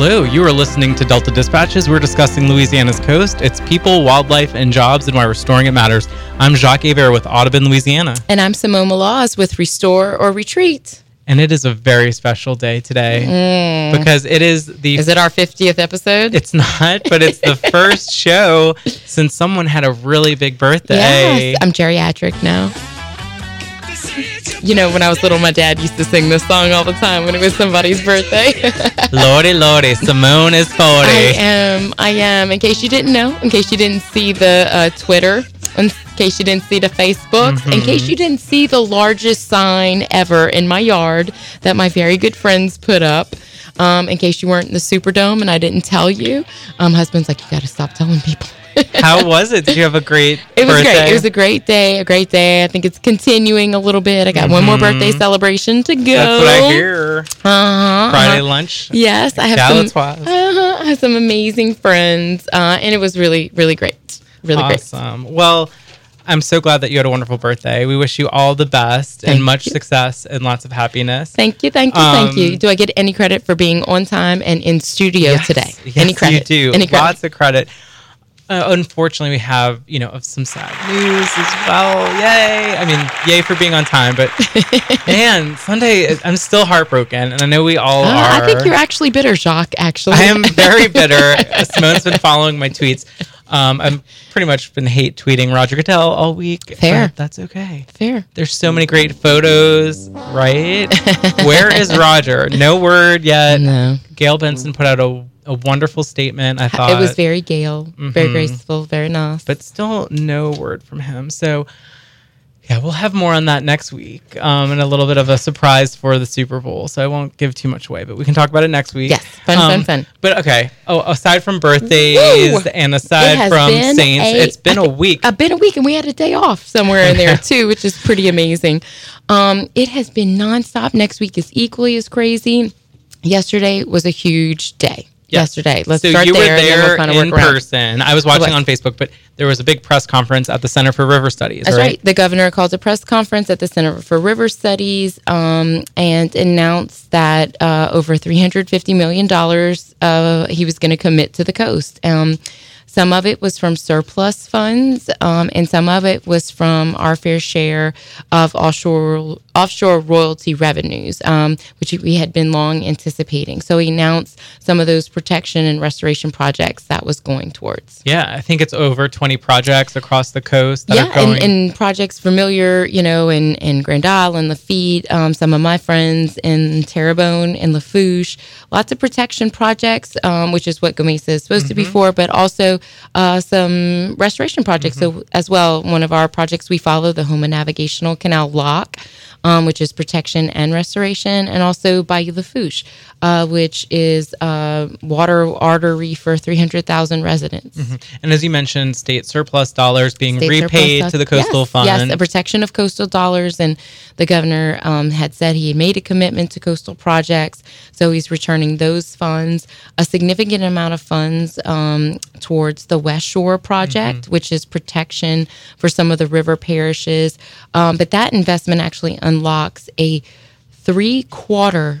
Hello, you are listening to Delta Dispatches. We're discussing Louisiana's coast, its people, wildlife, and jobs, and why restoring it matters. I'm Jacques Hebert with Audubon, Louisiana. And I'm Simone Maloz with Restore or Retreat. And it is a very special day today mm. because it is the. Is it our 50th episode? It's not, but it's the first show since someone had a really big birthday. yes, I'm geriatric now. You know, when I was little, my dad used to sing this song all the time when it was somebody's birthday. Lordy, Lordy, Simone is 40. I am. I am. In case you didn't know, in case you didn't see the uh, Twitter, in case you didn't see the Facebook, in case you didn't see the largest sign ever in my yard that my very good friends put up. Um, in case you weren't in the Superdome and I didn't tell you, um, husband's like, you got to stop telling people. How was it? Did you have a great It was birthday? great. It was a great day. A great day. I think it's continuing a little bit. I got one more birthday celebration to go. Mm-hmm. That's what I hear. Uh-huh. Friday lunch. Yes, I have Dallas some. Uh-huh, I have some amazing friends, uh, and it was really, really great. Really great. Awesome. Well, I'm so glad that you had a wonderful birthday. We wish you all the best Thank and much you. success and lots of happiness. Thank you, thank you, thank Um, you. Do I get any credit for being on time and in studio Yes, today? Yes, any credit? You do. Any credit? Lots of credit. Uh, unfortunately, we have you know some sad news as well. Yay! I mean, yay for being on time, but man, Sunday I'm still heartbroken, and I know we all Uh, are. I think you're actually bitter, Jacques. Actually, I am very bitter. Simone's been following my tweets. Um, I've pretty much been hate tweeting Roger Goodell all week. Fair. That's okay. fair. There's so many great photos, right? Where is Roger? No word yet. No, Gayle Benson put out a, a wonderful statement. I thought it was very Gayle, very Mhm. graceful, very nice. but still no word from him. So yeah, we'll have more on that next week, um, and a little bit of a surprise for the Super Bowl. So I won't give too much away, but we can talk about it next week. Yes, fun, Um, fun, fun. But okay. Oh, aside from birthdays Woo! and aside from saints, a- it's been I a week. I've been a week, and we had a day off somewhere in there too, which is pretty amazing. Um, it has been nonstop. Next week is equally as crazy. Yesterday was a huge day. Yes. Yesterday, let's so start you there, were there kind of in person. I was watching on Facebook, but there was a big press conference at the Center for River Studies. That's right. The governor called a press conference at the Center for River Studies um, and announced that uh, over $350 million uh, he was going to commit to the coast. Um, some of it was from surplus funds, um, and some of it was from our fair share of offshore offshore royalty revenues, um, which we had been long anticipating. So he announced some of those protection and restoration projects that was going towards. Yeah, I think it's over 20 projects across the coast that yeah, are going. and, and projects familiar, you know, in, in Grand Isle and Lafitte, um, some of my friends in Terrebonne and Lafourche, lots of protection projects, um, which is what GOMESA is supposed to be for, but also uh, some restoration projects so, as well. One of our projects we follow, the Houma Navigational Canal Lock, um, which is protection and restoration, and also Bayou Lafourche, uh, which is uh, water artery for 300,000 residents. and as you mentioned, state surplus dollars being State repaid to the coastal yes, fund. Yes, a protection of coastal dollars. And the governor um, had said he had made a commitment to coastal projects. So he's returning those funds, a significant amount of funds um, towards the West Shore project, Mm-hmm. which is protection for some of the river parishes. Um, but that investment actually unlocks a three quarter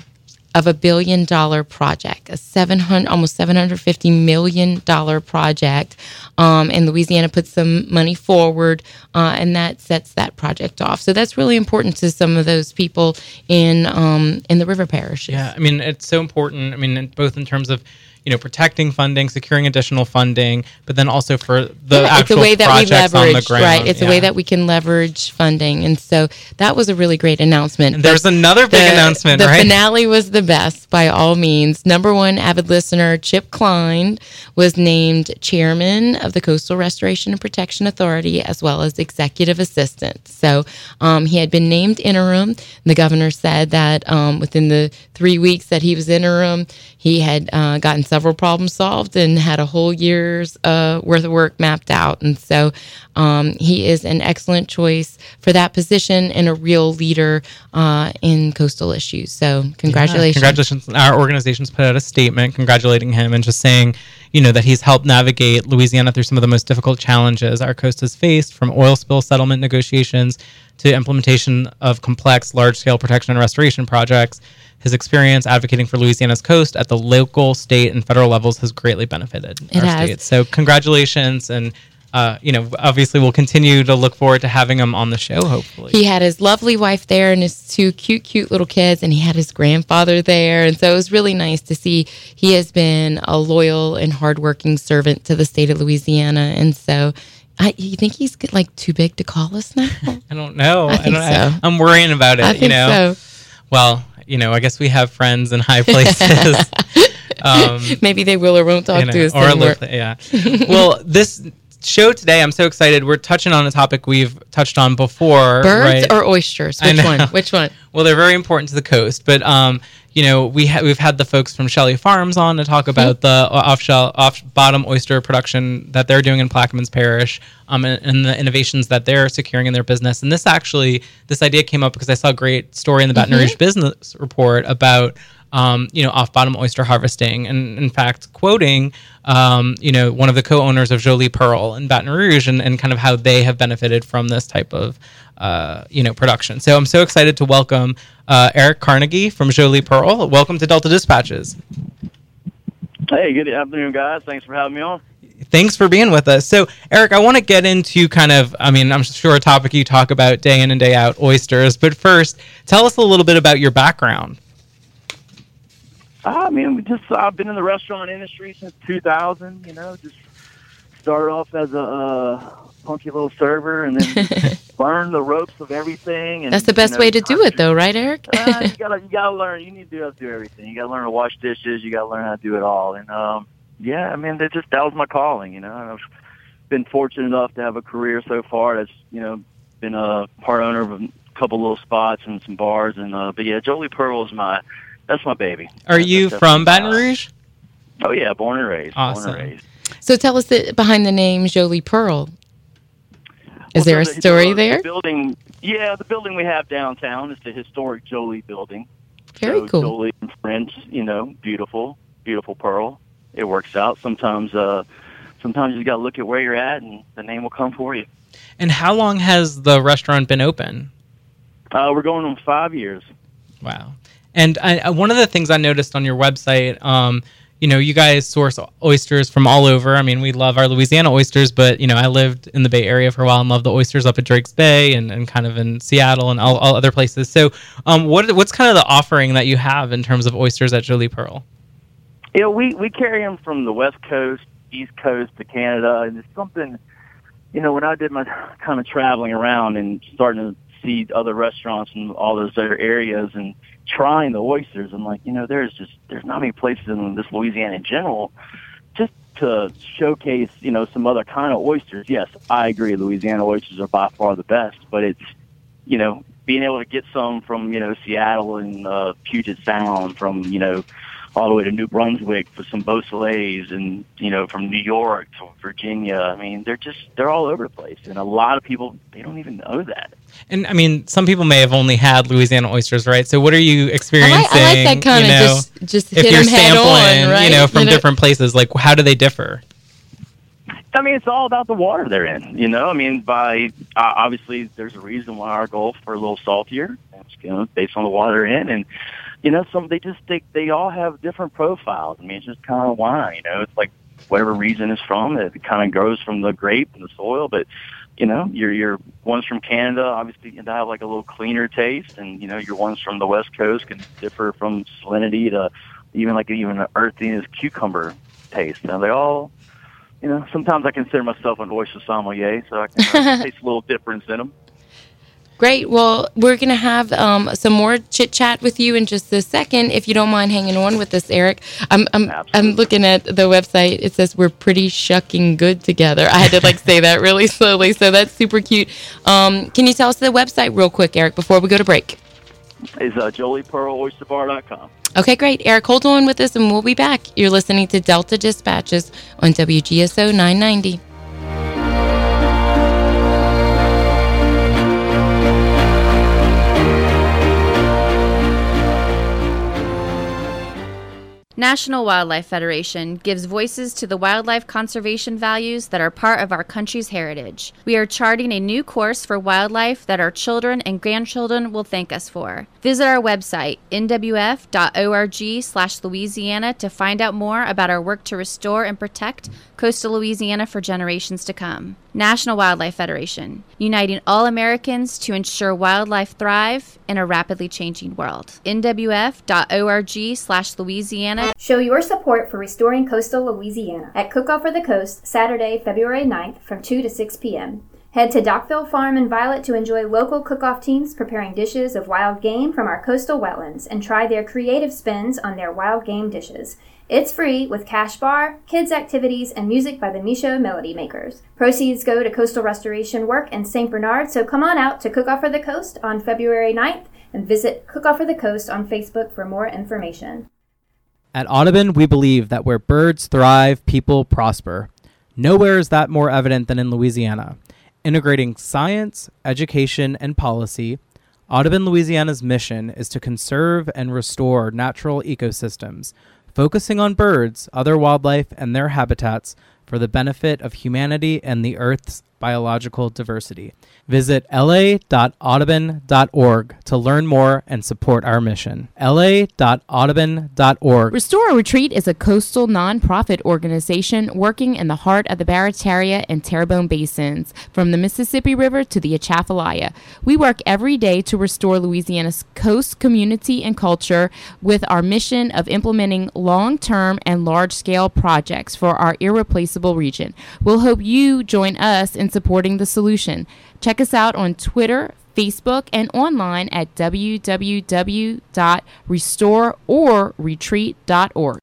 of a billion dollar project, a 700, almost 750 million dollar project. Um, and Louisiana put some money forward, uh, and that sets that project off. So that's really important to some of those people in um, in the river parishes. Yeah, I mean it's so important. I mean, both in terms of you know protecting funding, securing additional funding, but then also for the Yeah, actual way that we projects on the leverage, ground. right? It's a way that we can leverage funding, and so that was a really great announcement. And there's another big the, announcement, the right? finale was the best by all means. Number one avid listener, Chip Kline, was named chairman of the Coastal Restoration and Protection Authority as well as executive assistant. So um, he had been named interim. The governor said that um, within the three weeks that he was interim, he had uh, gotten several problems solved and had a whole year's uh, worth of work mapped out. And so um, he is an excellent choice for that position and a real leader uh, in coastal issues. So congratulations. Yeah, congratulations. Our organization's put out a statement congratulating him and just saying, you know, that he's helped navigate Louisiana through some of the most difficult challenges our coast has faced from oil spill settlement negotiations to implementation of complex large scale protection and restoration projects. His experience advocating for Louisiana's coast at the local, state, and federal levels has greatly benefited It our has. state. So, congratulations. And, uh, you know, obviously, we'll continue to look forward to having him on the show, hopefully. He had his lovely wife there and his two cute, cute little kids, and he had his grandfather there. And so it was really nice to see he has been a loyal and hardworking servant to the state of Louisiana. And so I, you think he's like too big to call us now? I don't know. I think don't, so. I'm worrying about it, I you think know. so. Well, you know, I guess we have friends in high places. um, Maybe they will or won't talk you know, to us or anymore. look, yeah. well, this show today, I'm so excited. We're touching on a topic we've touched on before. Birds right? or oysters? Which one? Which one? Well, they're very important to the coast, but um, you know, we ha- we've had the folks from Shelley Farms on to talk about the off shell off bottom oyster production that they're doing in Plaquemines Parish, um, and, and the innovations that they're securing in their business. And this actually, this idea came up because I saw a great story in the Baton Rouge Business Report about. Um, you know, off bottom oyster harvesting, and in fact, quoting, um, you know, one of the co-owners of Jolie Pearl in Baton Rouge, and, and kind of how they have benefited from this type of, uh, you know, production. So I'm so excited to welcome uh, Eric Carnegie from Jolie Pearl. Welcome to Delta Dispatches. Hey, good afternoon, guys. Thanks for having me on. Thanks for being with us. So, Eric, I want to get into kind of, I mean, I'm sure a topic you talk about day in and day out, oysters. But first, tell us a little bit about your background. I mean, we just I've been in the restaurant industry since 2000. You know, just started off as a uh, punky little server, and then learned the ropes of everything. And That's the best you know, way to do it, though, right, Eric? uh, you gotta you gotta learn. You need to have to do everything. You gotta learn to wash dishes. You gotta learn how to do it all. And um, yeah, I mean, that just that was my calling. You know, I've been fortunate enough to have a career so far that's you know been a part owner of a couple little spots and some bars. And uh, but yeah, Jolie Pearl is my that's my baby. Are That's you definitely from Baton Rouge? Oh yeah, born and raised. Awesome. Born and raised. so tell us the, behind the name Jolie Pearl. Is Well, there a so the- story the there? Building, yeah, the building we have downtown is the historic Jolie building. Very so cool. Jolie in French, you know, beautiful, beautiful pearl. It works out. Sometimes, uh, sometimes you got to look at where you're at, and the name will come for you. And how long has the restaurant been open? Uh, we're going on five years. Wow. And I, I- one of the things I noticed on your website, um, you know, you guys source oysters from all over. I mean, we love our Louisiana oysters, but, you know, I lived in the Bay Area for a while and love the oysters up at Drake's Bay and, and kind of in Seattle and all, all other places. So, um, what what's kind of the offering that you have in terms of oysters at Jolie Pearl? You know, we we carry them from the West Coast, East Coast to Canada, and it's something. You know, when I did my kind of traveling around and starting to see other restaurants in all those other areas and trying the oysters, I'm like, you know, there's just there's not many places in this Louisiana in general just to showcase, you know, some other kind of oysters. Yes, I agree, Louisiana oysters are by far the best, but it's you know, being able to get some from, you know, Seattle and uh, Puget Sound, from, you know, all the way to New Brunswick for some Beausoleils and, you know, from New York to Virginia. I mean, they're just, they're all over the place. And a lot of people, they don't even know that. And I mean, some people may have only had Louisiana oysters, right? So, what are you I experiencing? like, I like that kind you of just just if hit you're them head sampling, on, right? you know, from different places, like how do they differ? I mean, it's all about the water they're in. You know, I mean, by uh, obviously there's a reason why our Gulf are a little saltier. It's you know based on the water they're in, and you know, some they just they they all have different profiles. I mean, it's just kind of wine. You know, it's like whatever region it's from. It kind of grows from the grape and the soil, but you know, your your ones from Canada obviously can have like a little cleaner taste, and you know, your ones from the West Coast can differ from salinity to even like even an earthiness cucumber taste. Now they all you know, sometimes I consider myself an oyster sommelier, so I can uh, taste a little difference in them. Great. Well, we're going to have um, some more chit chat with you in just a second, if you don't mind hanging on with us, Eric. I'm I'm, I'm looking at the website. It says we're pretty shucking good together. I had to like say that really slowly, so that's super cute. Um, can you tell us the website real quick, Eric, before we go to break? is uh, joliepearloysterbar.com. Okay, great. Eric, hold on with us and we'll be back. You're listening to Delta Dispatches on WGSO 990. National Wildlife Federation gives voices to the wildlife conservation values that are part of our country's heritage. We are charting a new course for wildlife that our children and grandchildren will thank us for. Visit our website, nwf.org/louisiana to find out more about our work to restore and protect coastal Louisiana for generations to come. National Wildlife Federation, uniting all Americans to ensure wildlife thrive in a rapidly changing world. nwf.org/louisiana. Show your support for restoring coastal Louisiana at Cook Off for the Coast Saturday, February 9th from 2 to 6 p.m. Head to Dockville Farm and Violet to enjoy local cook-off teams preparing dishes of wild game from our coastal wetlands and try their creative spins on their wild game dishes. It's free with cash bar, kids activities, and music by the Micho Melody Makers. Proceeds go to coastal restoration work in St. Bernard, so come on out to Cook Off for the Coast on February 9th and visit Cook Off for the Coast on Facebook for more information. At Audubon, we believe that where birds thrive, people prosper. Nowhere is that more evident than in Louisiana. Integrating science, education, and policy, Audubon, Louisiana's mission is to conserve and restore natural ecosystems focusing on birds, other wildlife, and their habitats for the benefit of humanity and the Earth's biological diversity. Visit la.audubon.org to learn more and support our mission. la.audubon.org. Restore Retreat is a coastal nonprofit organization working in the heart of the Barataria and Terrebonne basins, from the Mississippi River to the Atchafalaya. We work every day to restore Louisiana's coast community and culture with our mission of implementing long term and large scale projects for our irreplaceable region. We'll hope you join us in supporting the solution. Check us out on Twitter, Facebook, and online at www.restoreorretreat.org.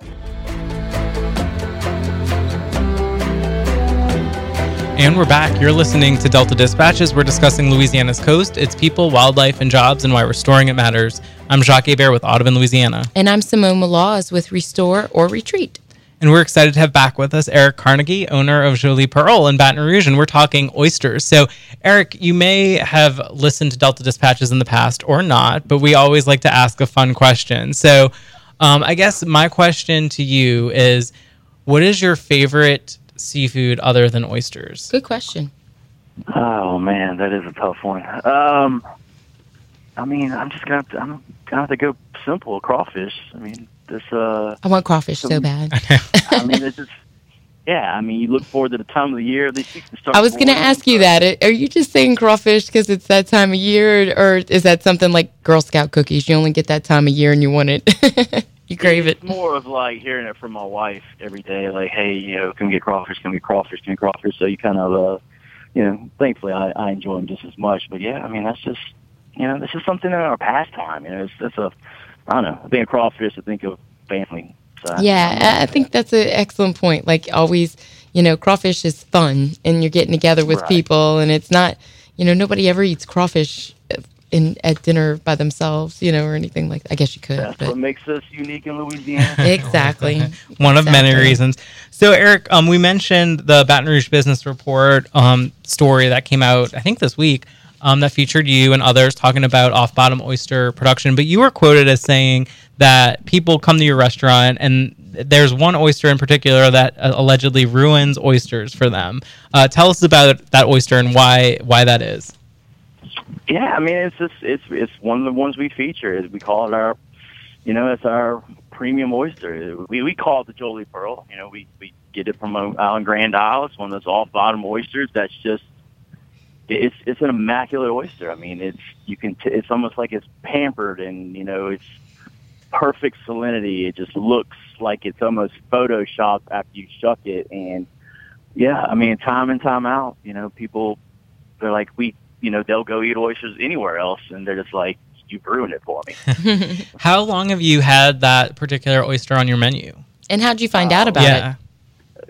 And we're back. You're listening to Delta Dispatches. We're discussing Louisiana's coast, its people, wildlife, and jobs, and why restoring it matters. I'm Jacques Hebert with Audubon, Louisiana. And I'm Simone Maloz with Restore or Retreat. And we're excited to have back with us Eric Carnegie, owner of Jolie Pearl in Baton Rouge, and we're talking oysters. So, Eric, you may have listened to Delta Dispatches in the past or not, but we always like to ask a fun question. So, um, I guess my question to you is what is your favorite seafood other than oysters? Good question. Oh man, that is a tough one. Um, I mean, I'm just gonna have to, I'm gonna have to go simple crawfish. I mean, this uh, I want crawfish so bad. I mean, it's just yeah. I mean, you look forward to the time of the year. They start. I was going to ask you that. Are you just saying crawfish because it's that time of year, or is that something like Girl Scout cookies? You only get that time of year and you want it. you crave it's it. more of like hearing it from my wife every day, like, "Hey, you know, can we get crawfish? Can we get crawfish? Can we get crawfish?" So you kind of, uh, you know, thankfully I, I enjoy them just as much. But yeah, I mean, that's just, you know, this is something in our pastime. You know, it's, it's a, I don't know, I think of crawfish, I think of family. So Yeah, I I think that's an excellent point. Like always, you know, crawfish is fun, and you're getting together with Right. people, and it's not, you know, nobody ever eats crawfish in at dinner by themselves, you know, or anything like. that. I guess you could, that's but what makes us unique in Louisiana. exactly. One of many reasons. So, Eric, um, we mentioned the Baton Rouge Business Report um, story that came out, I think, this week, um, that featured you and others talking about off bottom oyster production. But you were quoted as saying that people come to your restaurant and there's one oyster in particular that uh, allegedly ruins oysters for them. Uh, tell us about that oyster and why why that is. Yeah, I mean it's just it's it's one of the ones we feature. We call it our, you know, it's our premium oyster. We we call it the Jolie Pearl. You know, we we get it from Island Grand Isle. It's one of those off bottom oysters. That's just it's it's an immaculate oyster. I mean, it's you can t- it's almost like it's pampered and you know it's perfect salinity. It just looks like it's almost photoshopped after you shuck it. And yeah, I mean, time and time out, you know, people they're like we you know they'll go eat oysters anywhere else, and they're just like you ruined it for me. How long have you had that particular oyster on your menu? And how'd you find out about yeah. it?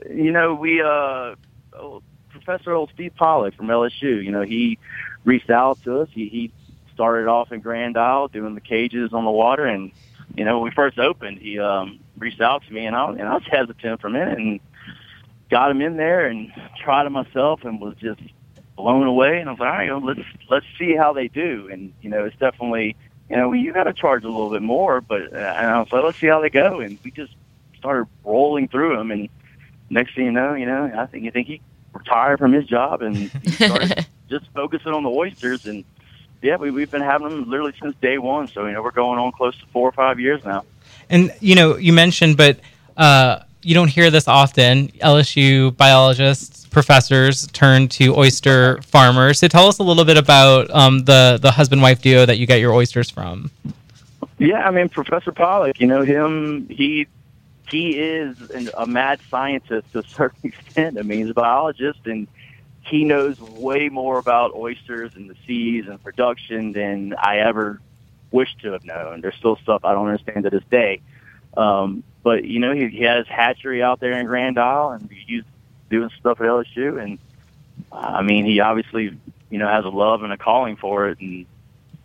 you know, we uh, oh, Professor old Steve Pollock from LSU. You know, he reached out to us. He, he started off in Grand Isle doing the cages on the water, and you know when we first opened, he um, reached out to me, and I, and I was hesitant for a minute, and got him in there and tried it myself, and was just blown away. And I was like, all right, let's let's see how they do. And you know, it's definitely you know you got to charge a little bit more, but uh, and I was like, let's see how they go. And we just started rolling through them, and next thing you know, you know, I think you think he retired from his job and started just focusing on the oysters and. Yeah, we, we've been having them literally since day one. So, you know, we're going on close to four or five years now. And, you know, you mentioned, but uh, you don't hear this often. LSU biologists, professors turn to oyster farmers. So tell us a little bit about um, the the husband wife duo that you get your oysters from. Yeah, I mean Professor Pollock. You know him. He he is an, a mad scientist to a certain extent. I mean he's a biologist and he knows way more about oysters and the seas and production than I ever wish to have known. There's still stuff I don't understand to this day. Um, but you know, he, he has hatchery out there in Grand Isle, and he's doing stuff at LSU. And I mean, he obviously, you know, has a love and a calling for it. And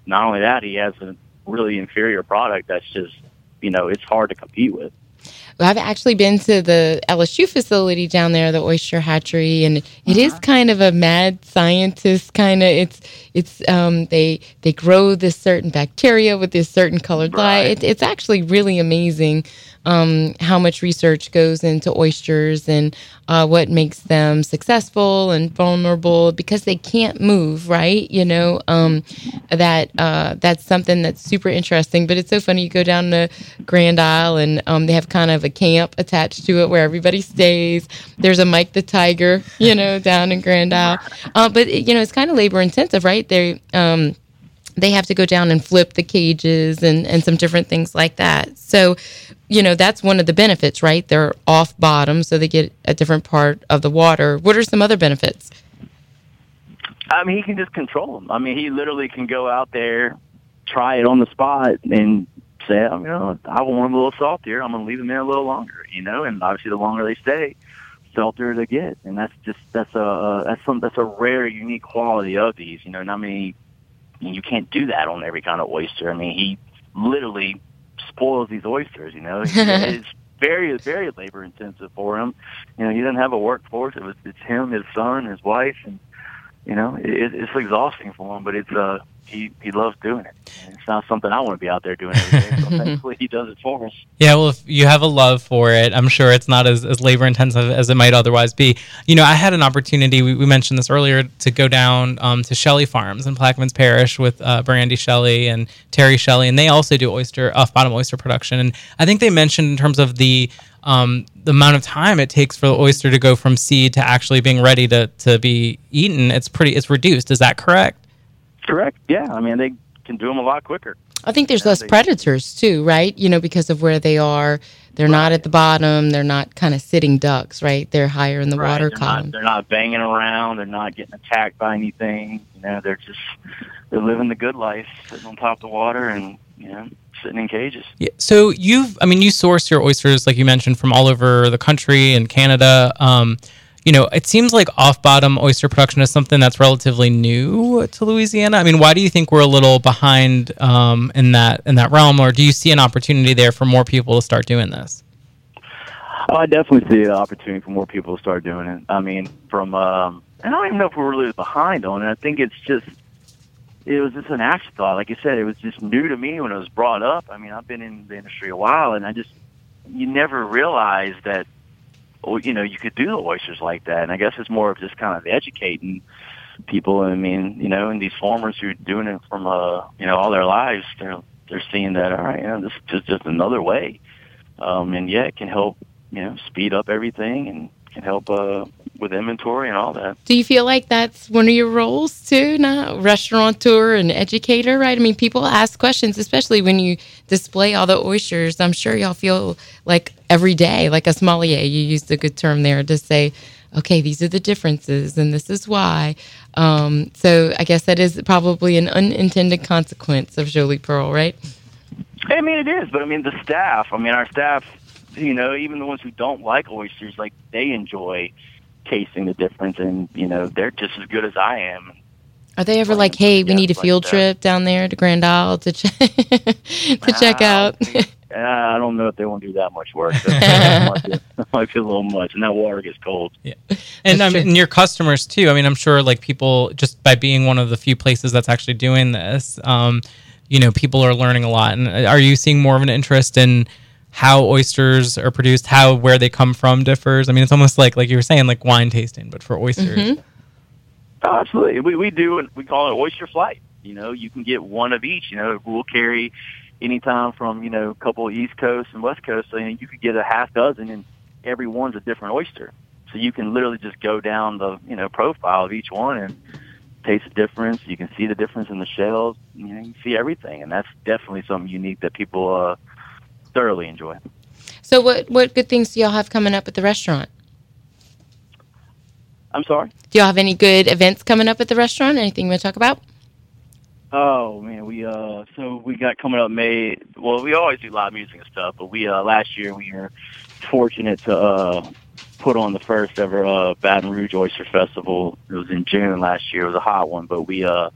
not only that, he has a really inferior product that's just, you know, it's hard to compete with. I've actually been to the LSU facility down there, the oyster hatchery, and it uh-huh. is kind of a mad scientist kind of. It's it's um, they they grow this certain bacteria with this certain colored right. light. It, it's actually really amazing um, how much research goes into oysters and uh, what makes them successful and vulnerable because they can't move, right? You know, um, that uh, that's something that's super interesting. But it's so funny. You go down to Grand Isle and um, they have kind of a camp attached to it where everybody stays. There's a Mike the Tiger, you know, down in Grand Isle. Uh, but you know, it's kind of labor intensive, right? They um, they have to go down and flip the cages and, and some different things like that. So, you know, that's one of the benefits, right? They're off bottom, so they get a different part of the water. What are some other benefits? I mean, he can just control them. I mean, he literally can go out there, try it on the spot, and say, you know, I want them a little saltier. I'm going to leave them in a little longer, you know, and obviously the longer they stay, saltier they get. And that's just, that's a, that's some, that's a rare, unique quality of these, you know, not many you can't do that on every kind of oyster. I mean, he literally spoils these oysters. You know, it's very very labor intensive for him. You know, he doesn't have a workforce. It was it's him, his son, his wife, and you know, it, it's exhausting for him. But it's uh he he loves doing it. And it's not something I want to be out there doing every day. So thankfully, he does it for us. Yeah, well, if you have a love for it, I'm sure it's not as, as labor intensive as it might otherwise be. You know, I had an opportunity. We, we mentioned this earlier to go down um, to Shelley Farms in Plaquemines Parish with uh, Brandy Shelley and Terry Shelley, and they also do oyster off bottom oyster production. And I think they mentioned in terms of the um, the amount of time it takes for the oyster to go from seed to actually being ready to, to be eaten, it's pretty it's reduced. Is that correct? Correct. Yeah. I mean, they can do them a lot quicker. I think there's less predators too, right? You know, because of where they are. They're right. not at the bottom. They're not kind of sitting ducks, right? They're higher in the right. water they're column. Not, they're not banging around. They're not getting attacked by anything. You know, they're just they're living the good life, sitting on top of the water, and you know, sitting in cages. Yeah. So you've, I mean, you source your oysters, like you mentioned, from all over the country and Canada. Um, you know, it seems like off bottom oyster production is something that's relatively new to Louisiana. I mean, why do you think we're a little behind um, in that in that realm, or do you see an opportunity there for more people to start doing this? Oh, I definitely see an opportunity for more people to start doing it. I mean, from um, I don't even know if we're really behind on it. I think it's just it was just an afterthought. Like you said, it was just new to me when it was brought up. I mean, I've been in the industry a while, and I just you never realize that you know, you could do the oysters like that. And I guess it's more of just kind of educating people. I mean, you know, and these farmers who are doing it from, uh, you know, all their lives, they're, they're seeing that, all right, you know, this is just, just another way. Um, and yeah, it can help, you know, speed up everything and can help, uh, with inventory and all that. Do you feel like that's one of your roles too, now restaurateur and educator, right? I mean, people ask questions, especially when you display all the oysters. I'm sure y'all feel like every day, like a sommelier. You used a good term there to say, okay, these are the differences and this is why. Um, so I guess that is probably an unintended consequence of Jolie Pearl, right? I mean, it is, but I mean, the staff, I mean, our staff, you know, even the ones who don't like oysters, like they enjoy tasting the difference and, you know, they're just as good as I am. Are they ever like, hey, we need a field that. trip down there to Grand Isle to check to check out? I don't know if they want to do that much work. That might, be, that might be a little much, and that water gets cold. Yeah, And I mean, your customers too. I mean, I'm sure like people just by being one of the few places that's actually doing this, um, you know, people are learning a lot. And uh, are you seeing more of an interest in how oysters are produced, how where they come from differs? I mean, it's almost like like you were saying, like wine tasting, but for oysters. Mm-hmm. Oh, absolutely. We we do it. We call it oyster flight. You know, you can get one of each. You know, we'll carry anytime from you know a couple of East Coast and West Coast. So you, know, you could get a half dozen, and every one's a different oyster. So you can literally just go down the you know profile of each one and taste the difference. You can see the difference in the shells. You know, you see everything, and that's definitely something unique that people uh, thoroughly enjoy. So what what good things do y'all have coming up at the restaurant? I'm sorry. Do y'all have any good events coming up at the restaurant? Anything you want to talk about? Oh man, we uh so we got coming up May. Well, we always do live music and stuff, but we uh last year we were fortunate to uh put on the first ever uh Baton Rouge Oyster Festival. It was in June last year. It was a hot one, but we uh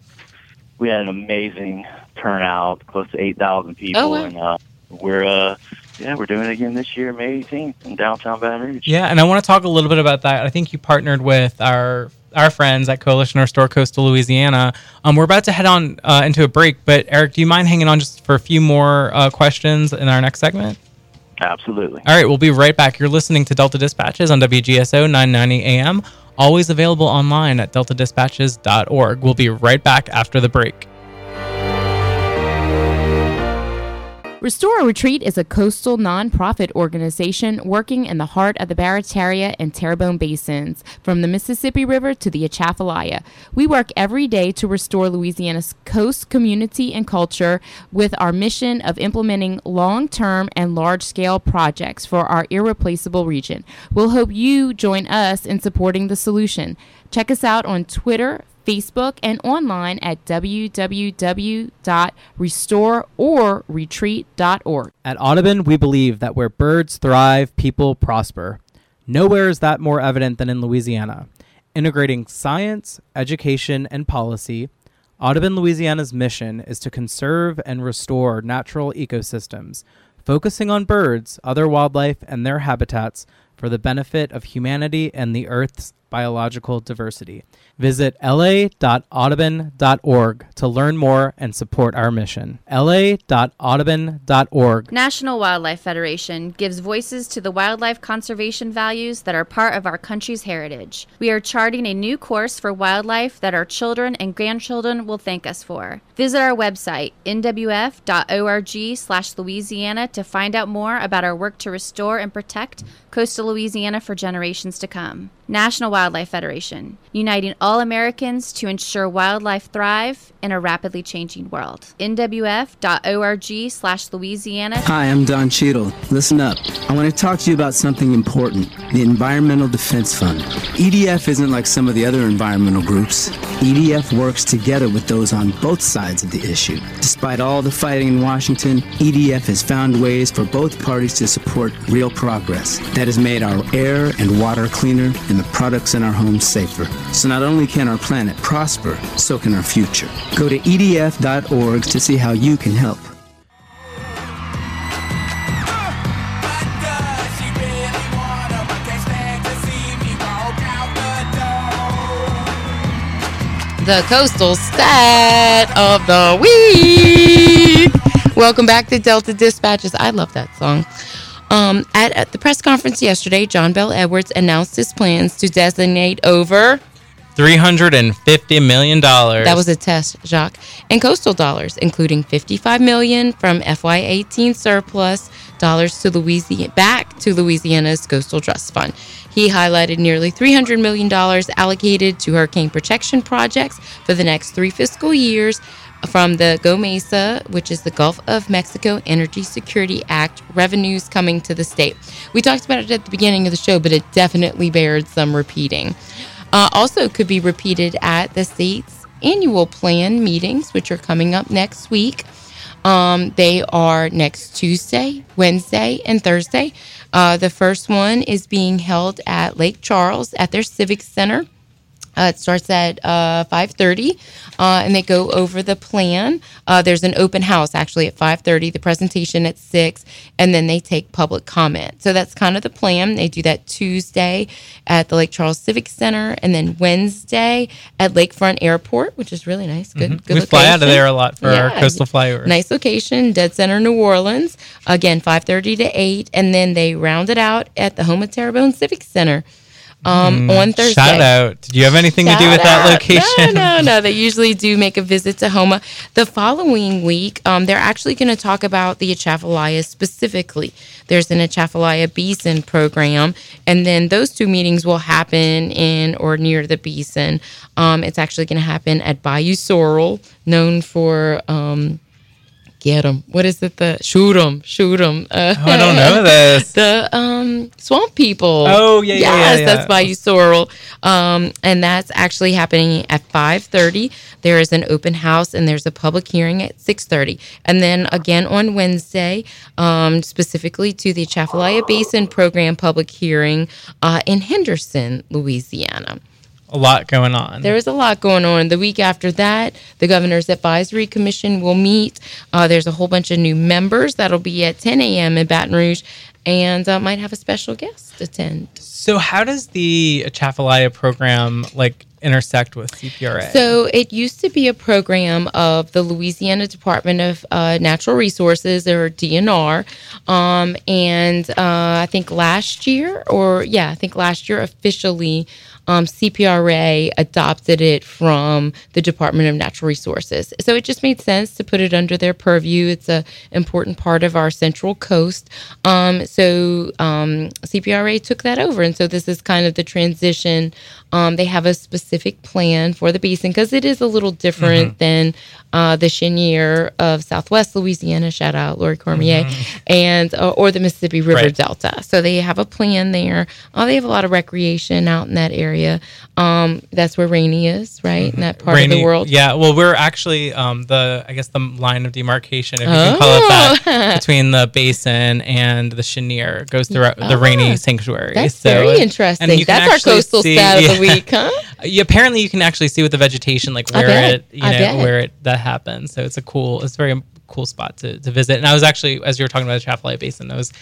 we had an amazing turnout, close to eight thousand people, Oh, wow. and uh we're uh yeah we're doing it again this year, May 18th in downtown Baton Rouge. Yeah, and I want to talk a little bit about that. I think you partnered with our our friends at Coalition Restore Coastal Louisiana. Um, we're about to head on uh, into a break, but Eric, do you mind hanging on just for a few more uh, questions in our next segment? Absolutely. All right, we'll be right back. You're listening to Delta Dispatches on WGSO 990 AM, always available online at deltadispatches.org. We'll be right back after the break. Restore a Retreat is a coastal nonprofit organization working in the heart of the Barataria and Terrebonne basins, from the Mississippi River to the Atchafalaya. We work every day to restore Louisiana's coast community and culture with our mission of implementing long term and large scale projects for our irreplaceable region. We'll hope you join us in supporting the solution. Check us out on Twitter, Facebook, and online at www.restoreorretreat.org. At Audubon, we believe that where birds thrive, people prosper. Nowhere is that more evident than in Louisiana. Integrating science, education, and policy, Audubon, Louisiana's mission is to conserve and restore natural ecosystems, focusing on birds, other wildlife, and their habitats for the benefit of humanity and the Earth's biological diversity. Visit la.audubon.org to learn more and support our mission. la.audubon.org. National Wildlife Federation gives voices to the wildlife conservation values that are part of our country's heritage. We are charting a new course for wildlife that our children and grandchildren will thank us for. Visit our website, nwf.org/louisiana to find out more about our work to restore and protect coastal Louisiana for generations to come. National Wildlife Federation, uniting all Americans to ensure wildlife thrive in a rapidly changing world. NWF.org slash Louisiana. Hi, I'm Don Cheadle. Listen up. I want to talk to you about something important the Environmental Defense Fund. EDF isn't like some of the other environmental groups. EDF works together with those on both sides of the issue. Despite all the fighting in Washington, EDF has found ways for both parties to support real progress that has made our air and water cleaner and the products in our homes safer. So not only can our planet prosper, so can our future. Go to edf.org to see how you can help. The coastal stat of the week. Welcome back to Delta Dispatches. I love that song. Um, at, at the press conference yesterday, John Bel Edwards announced his plans to designate over $350 million. That was a test, Jacques. And coastal dollars, including 55 million from FY18 surplus dollars to Louisiana back to Louisiana's Coastal Trust Fund. He highlighted nearly 300 million dollars allocated to hurricane protection projects for the next 3 fiscal years from the GOMESA, which is the Gulf of Mexico Energy Security Act revenues coming to the state. We talked about it at the beginning of the show, but it definitely bears some repeating. Uh, also, could be repeated at the state's annual plan meetings, which are coming up next week. Um, they are next Tuesday, Wednesday, and Thursday. Uh, the first one is being held at Lake Charles at their Civic Center Uh, it starts at uh, 5.30 uh, and they go over the plan. Uh, there's an open house actually at 5.30 the presentation at 6 and then they take public comment. So that's kind of the plan. They do that tuesday at the lake charles civic center and then wednesday at lakefront airport which is really nice. Good, Mhm. good we fly out of there a lot for our Yeah, coastal flyover. Nice location, Dead Center, New Orleans. Again, 5:30 to 8, and then they round it out at the Houma-Terrebonne Civic Center um, on Thursday. Mm, Shout out. Did you have anything to do with Shout that location? No, no, no. They usually do make a visit to Houma. The following week, um, they're actually going to talk about the Atchafalaya specifically. There's an Atchafalaya Basin program, and then those two meetings will happen in or near the Basin. Um, it's actually going to happen at Bayou Sorrel, known for. Um, Get 'em. What is it? The shoot them. Uh, Oh, I don't know this. the um, swamp people. Oh, yeah, yeah, yeah, yes, yeah. that's Bayou Sorrel, um, and that's actually happening at five thirty. There is an open house and there's a public hearing at six thirty, and then again on Wednesday, um, specifically to the Atchafalaya Basin Program public hearing uh, in Henderson, Louisiana. A lot going on. There is a lot going on. The week after that, the Governor's Advisory Commission will meet. Uh, there's a whole bunch of new members that'll be at 10 a.m. in Baton Rouge and uh, might have a special guest attend. so how does the Atchafalaya program like intersect with CPRA? So it used to be a program of the Louisiana Department of uh, Natural Resources, or DNR, um, and uh, I think last year, or yeah, I think last year officially, um, CPRA adopted it from the Department of Natural Resources. So it just made sense to put it under their purview. It's a important part of our Central Coast. Um, so um, CPRA took that over, and so this is kind of the transition. Um, they have a specific plan for the basin because it is a little different than uh, the Chenier of Southwest Louisiana. Shout out Lori Cormier, and uh, or the Mississippi River Right. Delta. So they have a plan there. Uh, they have a lot of recreation out in that area. Um, that's where Rainey is, right? In that part of the world. Yeah, well, we're actually um, the I guess the line of demarcation, if you can call it that, Oh. between the basin and the Chenier goes through the Rainey Ah, Sanctuary. That's So- very and interesting. you That's our coastal see- stat of the week, huh? Yeah, apparently, you can actually see with the vegetation like where it you I know bet. where it that happens. So it's a cool, it's a very cool spot to, to visit. And I was actually as you were talking about the Atchafalaya Basin, I was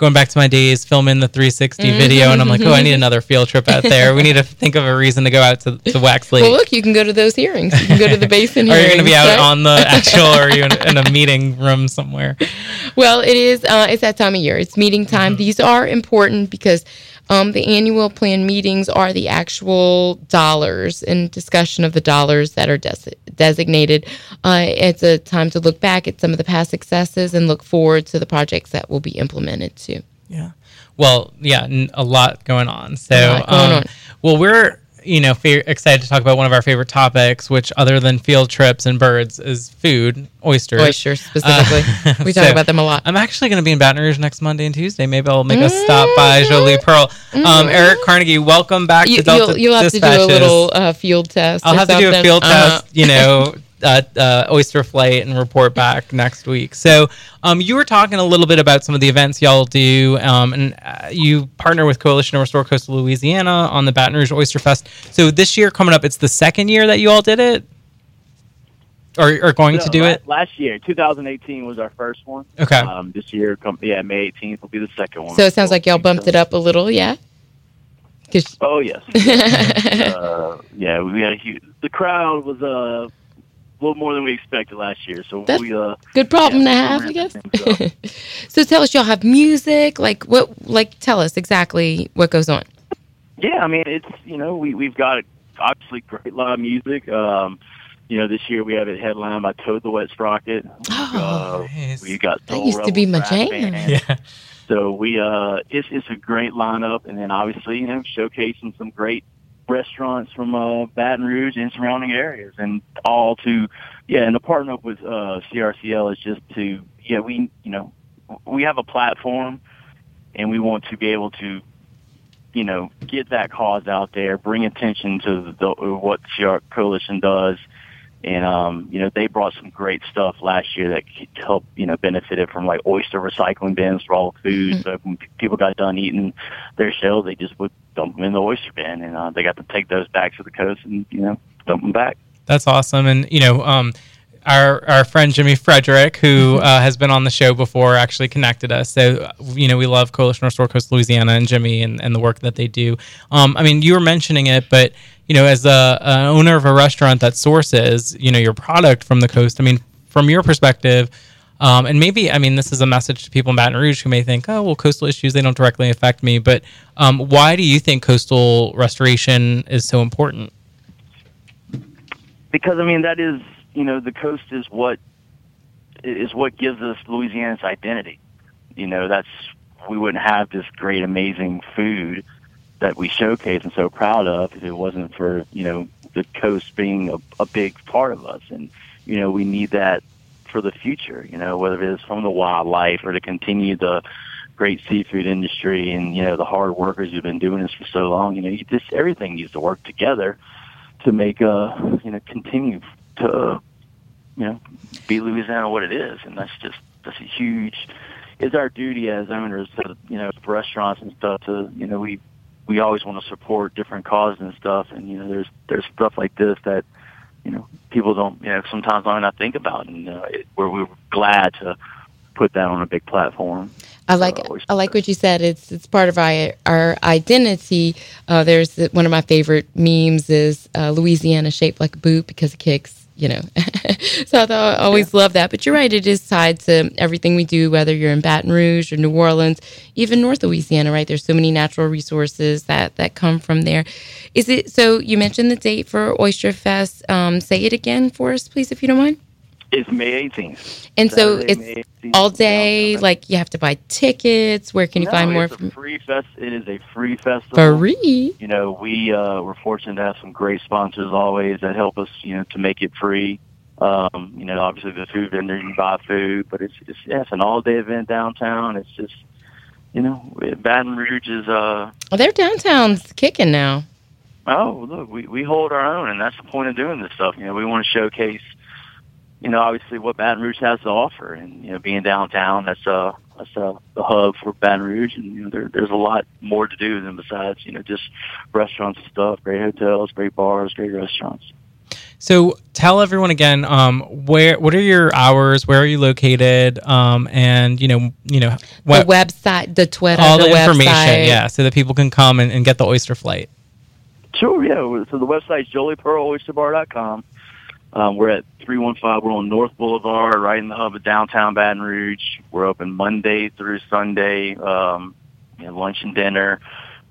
going back to my days filming the 360 Mm-hmm. video, and I'm like, oh, I need another field trip out there. we need to think of a reason to go out to, to Wax Lake. Well, look, you can go to those hearings. You can go to the basin Are you going to be out right? on the actual, or are you in, in a meeting room somewhere? Well, it is. Uh, it's that time of year. It's meeting time. These are important because um, the annual plan meetings are the actual dollars and discussion of the dollars that are des- designated. Uh, it's a time to look back at some of the past successes and look forward to the projects that will be implemented too. Yeah. Well, yeah, n- a lot going on. So, lot going um, on. well, we're you know fa- excited to talk about one of our favorite topics, which other than field trips and birds is food, oysters. Oysters specifically. we talk so, about them a lot. I'm actually going to be in Baton Rouge next Monday and Tuesday. Maybe I'll make a stop Mm. by Jolie Pearl. Um, Eric Carnegie, welcome back You, to Delta will you'll have to do a little uh, field test. I'll have to do a something. field Uh-huh. test, you know, uh, uh, oyster flight and report back next week. So, um, you were talking a little bit about some of the events y'all do, um, and uh, you partner with Coalition to Restore Coastal Louisiana on the Baton Rouge Oyster Fest. So this year coming up, it's the second year that you all did it, or, or going to do la- it. Last year, 2018 was our first one. Okay. Um, this year, come, yeah, May 18th will be the second one. So it sounds like y'all bumped it up a little, yeah? 'Cause- Oh yes. uh, yeah, we had a huge. The crowd was uh, a little more than we expected last year. So That's we uh, good problem Yeah, to have, I guess. so tell us, y'all have music. Like what? Like tell us exactly what goes on. Yeah, I mean it's you know we we've got obviously great live music. Um, you know this year we have it headlined by Toad the Wet Sprocket. Oh, uh, nice. we got That Soul used to be my jam. Band. Yeah. So we uh, it's it's a great lineup, and then obviously you know showcasing some great restaurants from uh, Baton Rouge and surrounding areas, and all to yeah, and the partner up with uh, CRCL is just to yeah we you know we have a platform, and we want to be able to you know get that cause out there, bring attention to the, what CR Coalition does. And um, you know they brought some great stuff last year that helped you know benefited from like oyster recycling bins for all the food. So when people got done eating their shells, they just would dump them in the oyster bin, and uh, they got to take those back to the coast and you know dump them back. That's awesome, and you know, um, our our friend Jimmy Frederick, who Mm-hmm. uh, has been on the show before, actually connected us. So uh, you know, we love Coalition Restore Coast Louisiana and Jimmy and, and the work that they do. Um, I mean, you were mentioning it, but you know, as a, a owner of a restaurant that sources you know your product from the coast, I mean, from your perspective. Um, and maybe, I mean, this is a message to people in Baton Rouge who may think, oh, well, coastal issues, they don't directly affect me. But um, why do you think coastal restoration is so important? because I mean that is you know the coast is what is what gives us Louisiana's identity. You know that's we wouldn't have this great amazing food that we showcase and so proud of if it wasn't for you know the coast being a, a big part of us and you know we need that for the future. You know whether it is from the wildlife or to continue the great seafood industry and you know the hard workers who've been doing this for so long. You know you just everything needs to work together to make uh you know continue to uh, you know be Louisiana what it is, and that's just that's a huge. It's our duty as owners to you know restaurants and stuff to you know we we always want to support different causes and stuff, and you know there's there's stuff like this that you know people don't you know sometimes might not think about, and uh, it, we're we're glad to put that on a big platform. I like Oyster I like what you said. It's it's part of our our identity. Uh, there's one of my favorite memes is uh, Louisiana shaped like a boot because it kicks. You know, so I, always love that. But you're right; it is tied to everything we do, whether you're in Baton Rouge or New Orleans, even North Louisiana. Right? There's so many natural resources that that come from there. Is it so? You mentioned the date for Oyster Fest. Um, say it again for us, please, if you don't mind. It's May 18th. And so it's 18th, all day. Like you have to buy tickets. Where can you No, find more? It's From, a free fest. It is a free festival. free. You know, we uh, we're fortunate to have some great sponsors always that help us. You know, to make it free. Um, you know, obviously the food vendor you can buy food, but it's it's, yeah, it's an all day event downtown. It's just you know, Baton Rouge is uh Oh, their downtown's kicking now. oh look we we hold our own, and that's the point of doing this stuff. You know, we want to showcase. You know, obviously what Baton Rouge has to offer, and you know, being downtown, that's a that's uh, the hub for Baton Rouge, and you know, there, there's a lot more to do than besides you know just restaurants and stuff. Great hotels, great bars, great restaurants. So tell everyone again, um, where what are your hours? Where are you located? Um, and you know, you know, what the website, the Twitter, all the, the, information, website. yeah, so that people can come and, and get the oyster flight. Sure, yeah. So the website website's joliepearloysterbar.com. Um, we're at 315. We're on North Boulevard, right in the hub of downtown Baton Rouge. We're open Monday through Sunday, um, you know, lunch and dinner.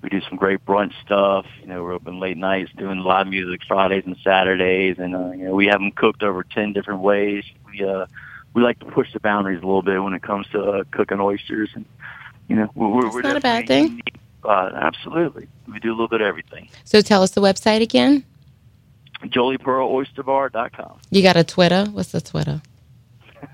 We do some great brunch stuff. You know, we're open late nights doing live music Fridays and Saturdays, and uh, you know, we have them cooked over ten different ways. We uh, we like to push the boundaries a little bit when it comes to uh, cooking oysters, and you know, we're, we're, That's we're not a bad thing. unique. Uh, absolutely, we do a little bit of everything. So tell us the website again. JoliePearlOysterBar.com. You got a Twitter? What's the Twitter?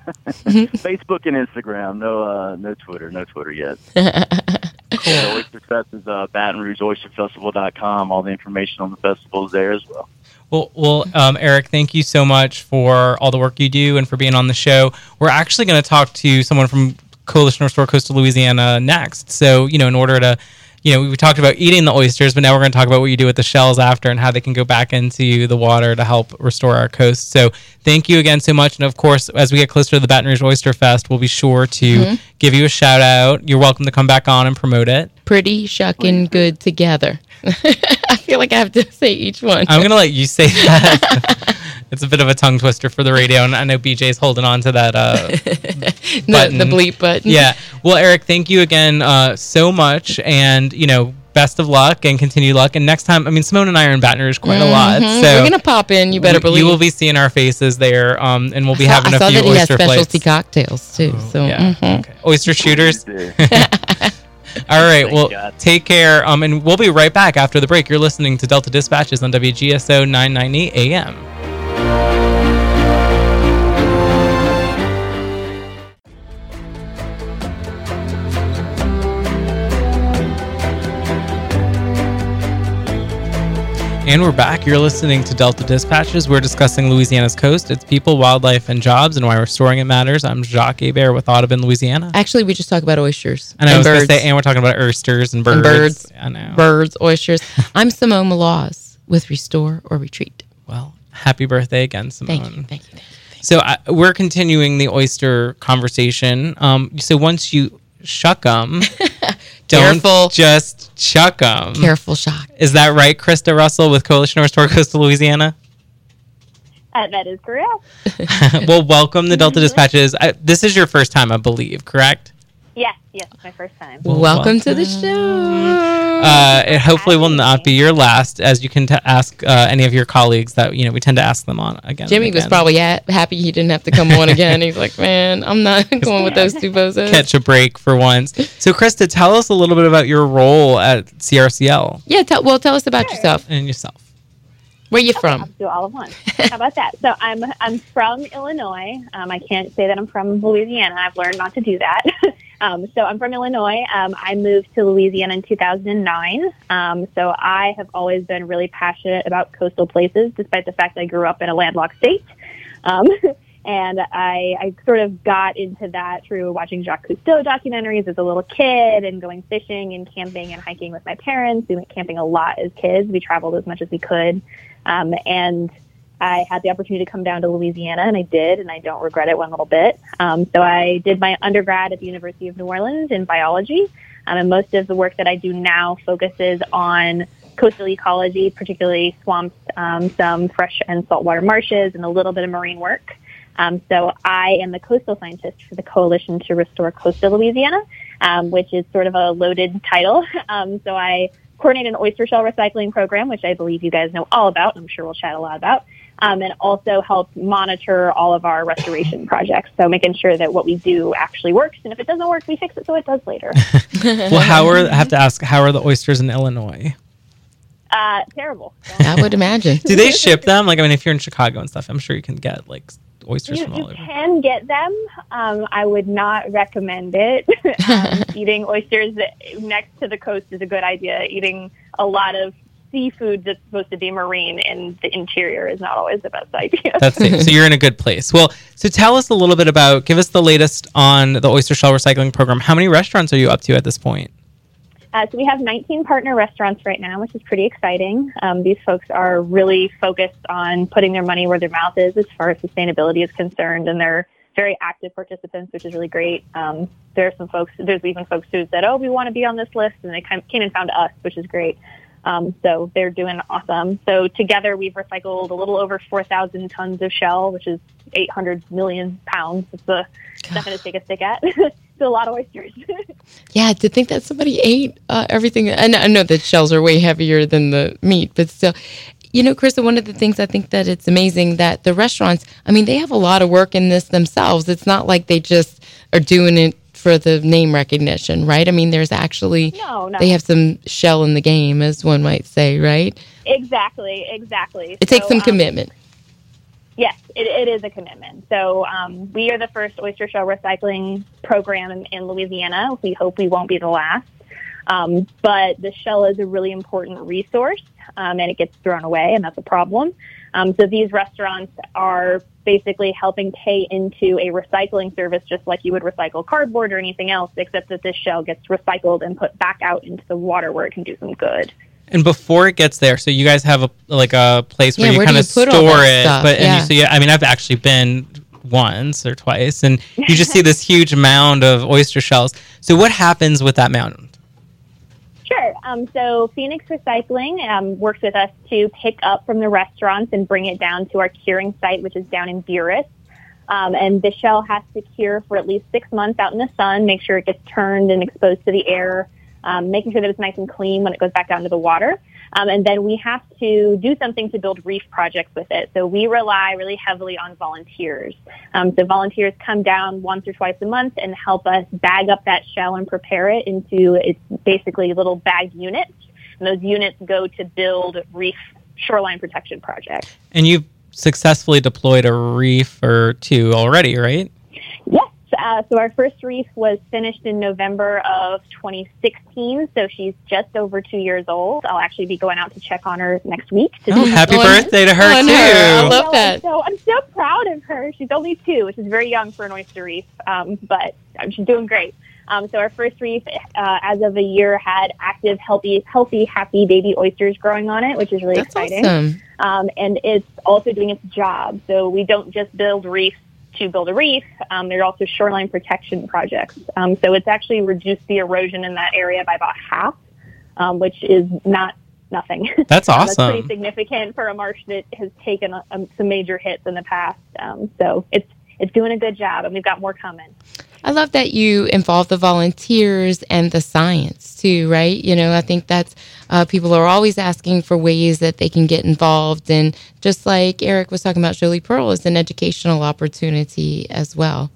Facebook and Instagram. No, uh, no Twitter. No Twitter yet. The Oyster Fest is uh, Baton Rouge Oyster Festival.com. All the information on the festival is there as well. Well, well, um, Eric, thank you so much for all the work you do and for being on the show. We're actually going to talk to someone from Coalition Restore Coastal Louisiana next. So, you know, in order to, you know, we talked about eating the oysters, but now we're going to talk about what you do with the shells after and how they can go back into the water to help restore our coast. So, thank you again so much. And of course, as we get closer to the Baton Rouge Oyster Fest, we'll be sure to mm-hmm. give you a shout out. You're welcome to come back on and promote it. Pretty shucking good together. I feel like I have to say each one. I'm gonna let you say that. it's a bit of a tongue twister for the radio, and I know BJ's holding on to that. Uh, the, button. the bleep button. yeah. Well, Eric, thank you again uh, so much, and you know, best of luck and continued luck. And next time, I mean, Simone and I are in Baton Rouge quite a lot, so We're gonna pop in. You better we- believe. you will be seeing our faces there, um, and we'll be I saw- having I a saw few that he has specialty flights. cocktails too. So Yeah. mhm. Okay. Oyster shooters. All right. Thank well, God. take care. Um, and we'll be right back after the break. You're listening to Delta Dispatches on WGSO 990 AM. And we're back. You're listening to Delta Dispatches. We're discussing Louisiana's coast, its people, wildlife, and jobs, and why restoring it matters. I'm Jacques Hebert with Audubon, Louisiana. Actually, we just talk about oysters. And I and was going to say, and we're talking about oysters and birds. And birds. I know. birds, oysters. I'm Simone Maloz with Restore or Retreat. Well, happy birthday again, Simone. Thank you. Thank you. Thank you. So I, we're continuing the oyster conversation. Um, so once you shuck them, don't Careful. just chuck them. Careful shock. Is that right, Krista Russell with Coalition Restore Coastal Louisiana? Uh, that is correct. well, welcome the Delta Dispatches. I, this is your first time, I believe, correct? Yes, yes, my first time. Well, welcome to the show. Uh, it hopefully will not be your last, as you can t- ask uh, any of your colleagues that you know we tend to ask them on again. and Jimmy was probably ha- happy he didn't have to come on again. He's like, man, I'm not going with those two bozos. catch a break for once. So, Krista, tell us a little bit about your role at CRCL Yeah, tell, well, tell us about yourself. and yourself. Where are you I'll from? do all of one. How about that? So I'm I'm from Illinois. Um, I can't say that I'm from Louisiana. I've learned not to do that. um, so I'm from Illinois. Um, I moved to Louisiana in 2009. Um, so I have always been really passionate about coastal places, despite the fact I grew up in a landlocked state. Um, and I, I sort of got into that through watching Jacques Cousteau documentaries as a little kid and going fishing and camping and hiking with my parents. We went camping a lot as kids. We traveled as much as we could. Um, and I had the opportunity to come down to Louisiana, and I did, and I don't regret it one little bit. Um, so I did my undergrad at the University of New Orleans in biology, um, and most of the work that I do now focuses on coastal ecology, particularly swamps, um, some fresh and saltwater marshes, and a little bit of marine work. Um, so I am the coastal scientist for the Coalition to Restore Coastal Louisiana, um, which is sort of a loaded title. Um, so I coordinate an oyster shell recycling program, which I believe you guys know all about. I'm sure we'll chat a lot about. Um, and also help monitor all of our restoration projects. So making sure that what we do actually works. And if it doesn't work, we fix it so it does later. Well, how are I have to ask? How are the oysters in Illinois? Uh, terrible. I would imagine. Do they ship them? Like, I mean, if you're in Chicago and stuff, I'm sure you can get like oysters You, from all you over. can get them. Um, I would not recommend it. um, eating oysters next to the coast is a good idea. Eating a lot of seafood that's supposed to be marine in the interior is not always the best idea. That's safe. so you're in a good place. Well, so tell us a little bit about. Give us the latest on the oyster shell recycling program. How many restaurants are you up to at this point? Uh, so we have 19 partner restaurants right now, which is pretty exciting. Um, these folks are really focused on putting their money where their mouth is as far as sustainability is concerned, and they're very active participants, which is really great. Um, there are some folks, there's even folks who said, oh, we want to be on this list, and they came and found us, which is great. Um, so they're doing awesome. So together we've recycled a little over 4,000 tons of shell, which is 800 million pounds. It's a, nothing to take a stick at. it's a lot of oysters. Yeah, to think that somebody ate uh, everything. I know, I know that shells are way heavier than the meat, but still. You know, Krista, one of the things I think that it's amazing that the restaurants, I mean, they have a lot of work in this themselves. It's not like they just are doing it for the name recognition, right? I mean, there's actually, No, no. they have some shell in the game, as one might say, right? exactly, exactly. It takes some um, commitment. Yes, it, it is a commitment. So um, we are the first oyster shell recycling program in, in Louisiana. We hope we won't be the last. Um, but the shell is a really important resource, um, and it gets thrown away, and that's a problem. Um, so these restaurants are basically helping pay into a recycling service, just like you would recycle cardboard or anything else, except that this shell gets recycled and put back out into the water where it can do some good. And before it gets there, so you guys have a like a place where Yeah, you where kind of you put all store it. stuff? But and Yeah. you see, I mean, I've actually been once or twice, and you just see this huge mound of oyster shells. So what happens with that mound? Sure. Um, so Phoenix Recycling um, works with us to pick up from the restaurants and bring it down to our curing site, which is down in Buras. Um, and the shell has to cure for at least six months out in the sun, make sure it gets turned and exposed to the air, um, making sure that it's nice and clean when it goes back down to the water. Um, and then we have to do something to build reef projects with it. So we rely really heavily on volunteers. Um, so volunteers come down once or twice a month and help us bag up that shell and prepare it into its basically little bagged units. And those units go to build reef shoreline protection projects. And you've successfully deployed a reef or two already, right? Yes. Uh, so our first reef was finished in November of 2016. So she's just over two years old. I'll actually be going out to check on her next week. To Oh, happy birthday to her oh, too. no, I love so, that. So I'm so proud of her. She's only two, which is very young for an oyster reef, um, but um, she's doing great. Um, so our first reef, uh, as of a year, had active, healthy, healthy, happy baby oysters growing on it, which is really That's exciting. awesome. Um, and it's also doing its job. So we don't just build reefs to build a reef. Um, there are also shoreline protection projects. Um, so it's actually reduced the erosion in that area by about half, um, which is not nothing. That's awesome. That's pretty significant for a marsh that has taken a, um, some major hits in the past. Um, so it's it's doing a good job, and we've got more coming. I love that you involve the volunteers and the science too, right? You know, I think that's uh, people are always asking for ways that they can get involved. And just like Eric was talking about, Jolie Pearl is an educational opportunity as well.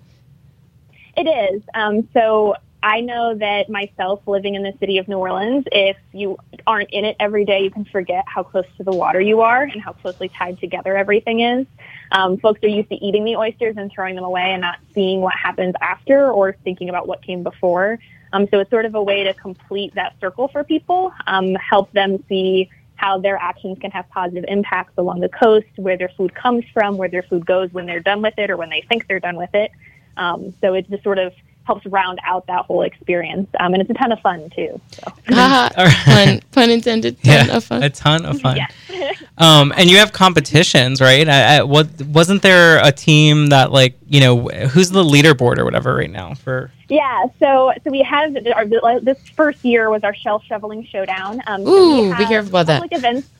It is. Um, so I know that myself living in the city of New Orleans, if you aren't in it every day, you can forget how close to the water you are and how closely tied together everything is. Um, folks are used to eating the oysters and throwing them away and not seeing what happens after or thinking about what came before. Um, so it's sort of a way to complete that circle for people, um, help them see how their actions can have positive impacts along the coast, where their food comes from, where their food goes when they're done with it or when they think they're done with it. Um, so it's just sort of helps round out that whole experience. Um, and it's a ton of fun too. So. Haha, pun, pun intended. Ton Yeah, of fun. a ton of fun. Yeah. Um, and you have competitions, right? I, I, what wasn't there a team that like you know who's the leaderboard or whatever right now for? Yeah, so so we have our, this first year was our shell shoveling showdown. Um, so Ooh, we be careful about that. public events.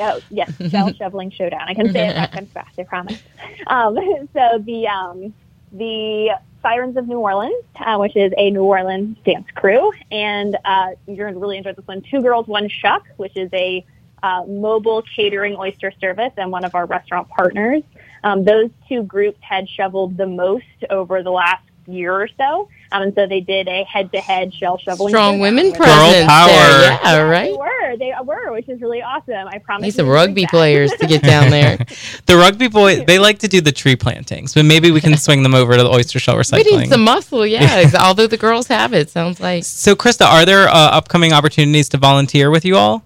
Oh yes, shell shoveling showdown. I can say it that kind of fast. I promise. Um, so the um, the Sirens of New Orleans, uh, which is a New Orleans dance crew, and uh, you're going to really enjoy this one. Two girls, one shuck, which is a uh, mobile catering oyster service and one of our restaurant partners. Um, those two groups had shoveled the most over the last year or so. Um, and so they did a head-to-head shell shoveling. Strong women with- presence power. Yeah, Yeah, right. They were. They were, which is really awesome. I promise. Need you some rugby do players to get down there. The rugby boys they like to do the tree plantings, but maybe we can swing them over to the oyster shell recycling. we need some muscle, yeah. ex- Although the girls have it, sounds like. so, Krista, are there uh, upcoming opportunities to volunteer with you all?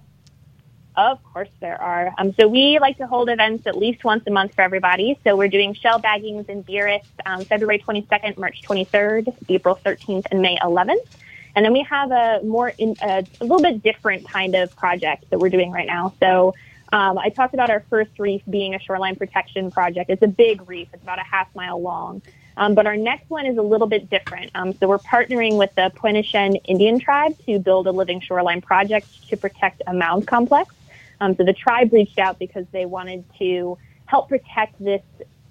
Of course there are. Um, so we like to hold events at least once a month for everybody. So we're doing shell baggings in Buras um, February 22nd, March 23rd, April 13th, and May 11th. And then we have a more, in, a, a little bit different kind of project that we're doing right now. So um, I talked about our first reef being a shoreline protection project. It's a big reef. It's about a half mile long. Um, but our next one is a little bit different. Um, so we're partnering with the Pointe Indian tribe to build a living shoreline project to protect a mound complex. Um, so the tribe reached out because they wanted to help protect this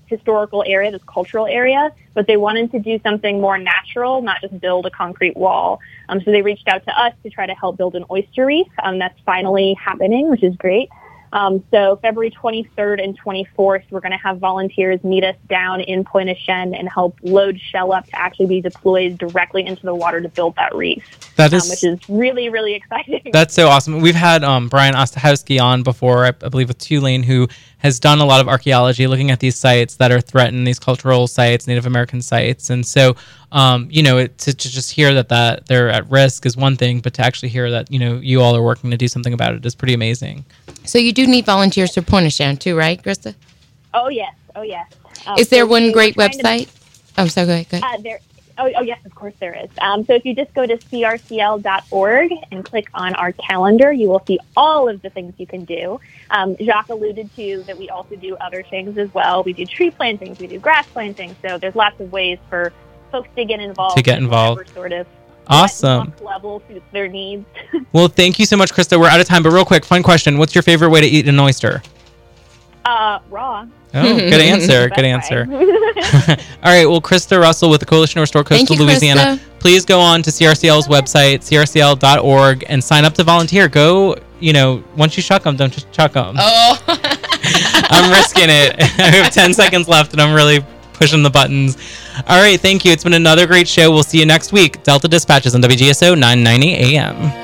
historical area, this cultural area, but they wanted to do something more natural, not just build a concrete wall. Um, so they reached out to us to try to help build an oyster reef. Um, that's finally happening, which is great. Um, so February 23rd and 24th, we're going to have volunteers meet us down in Pointe aux Chênes and help load shell up to actually be deployed directly into the water to build that reef, That um, which is really, really exciting. That's so awesome. We've had um, Brian Ostahowski on before, I, I believe, with Tulane, who has done a lot of archaeology looking at these sites that are threatened, these cultural sites, Native American sites. And so, um, you know, it, to, to just hear that, that they're at risk is one thing, but to actually hear that, you know, you all are working to do something about it is pretty amazing. So you do need volunteers for Pointe aux Chênes too, right, Krista? oh, yes. Oh, yes. Um, Is there so one great were trying to- website? I'm sorry, go ahead. Go ahead. Uh, there. Oh, oh, yes, of course there is. Um, so if you just go to crcl.org and click on our calendar, you will see all of the things you can do. Um, Jacques alluded to that we also do other things as well. We do tree plantings, we do grass planting. So there's lots of ways for folks to get involved. To get involved. Sort of Awesome. level suits their needs. Well, thank you so much, Krista. We're out of time, but real quick, fun question. What's your favorite way to eat an oyster? uh, raw. Oh, good answer. Good answer. All right. Well, Krista Russell with the Coalition to Restore Coastal you, Louisiana. Krista. Please go on to CRCL's website, crcl.org, and sign up to volunteer. Go, you know, once you chuck them, don't just chuck them. Oh, I'm risking it. I have 10 seconds left, and I'm really pushing the buttons. All right. Thank you. It's been another great show. We'll see you next week. Delta Dispatches on WGSO 990 AM.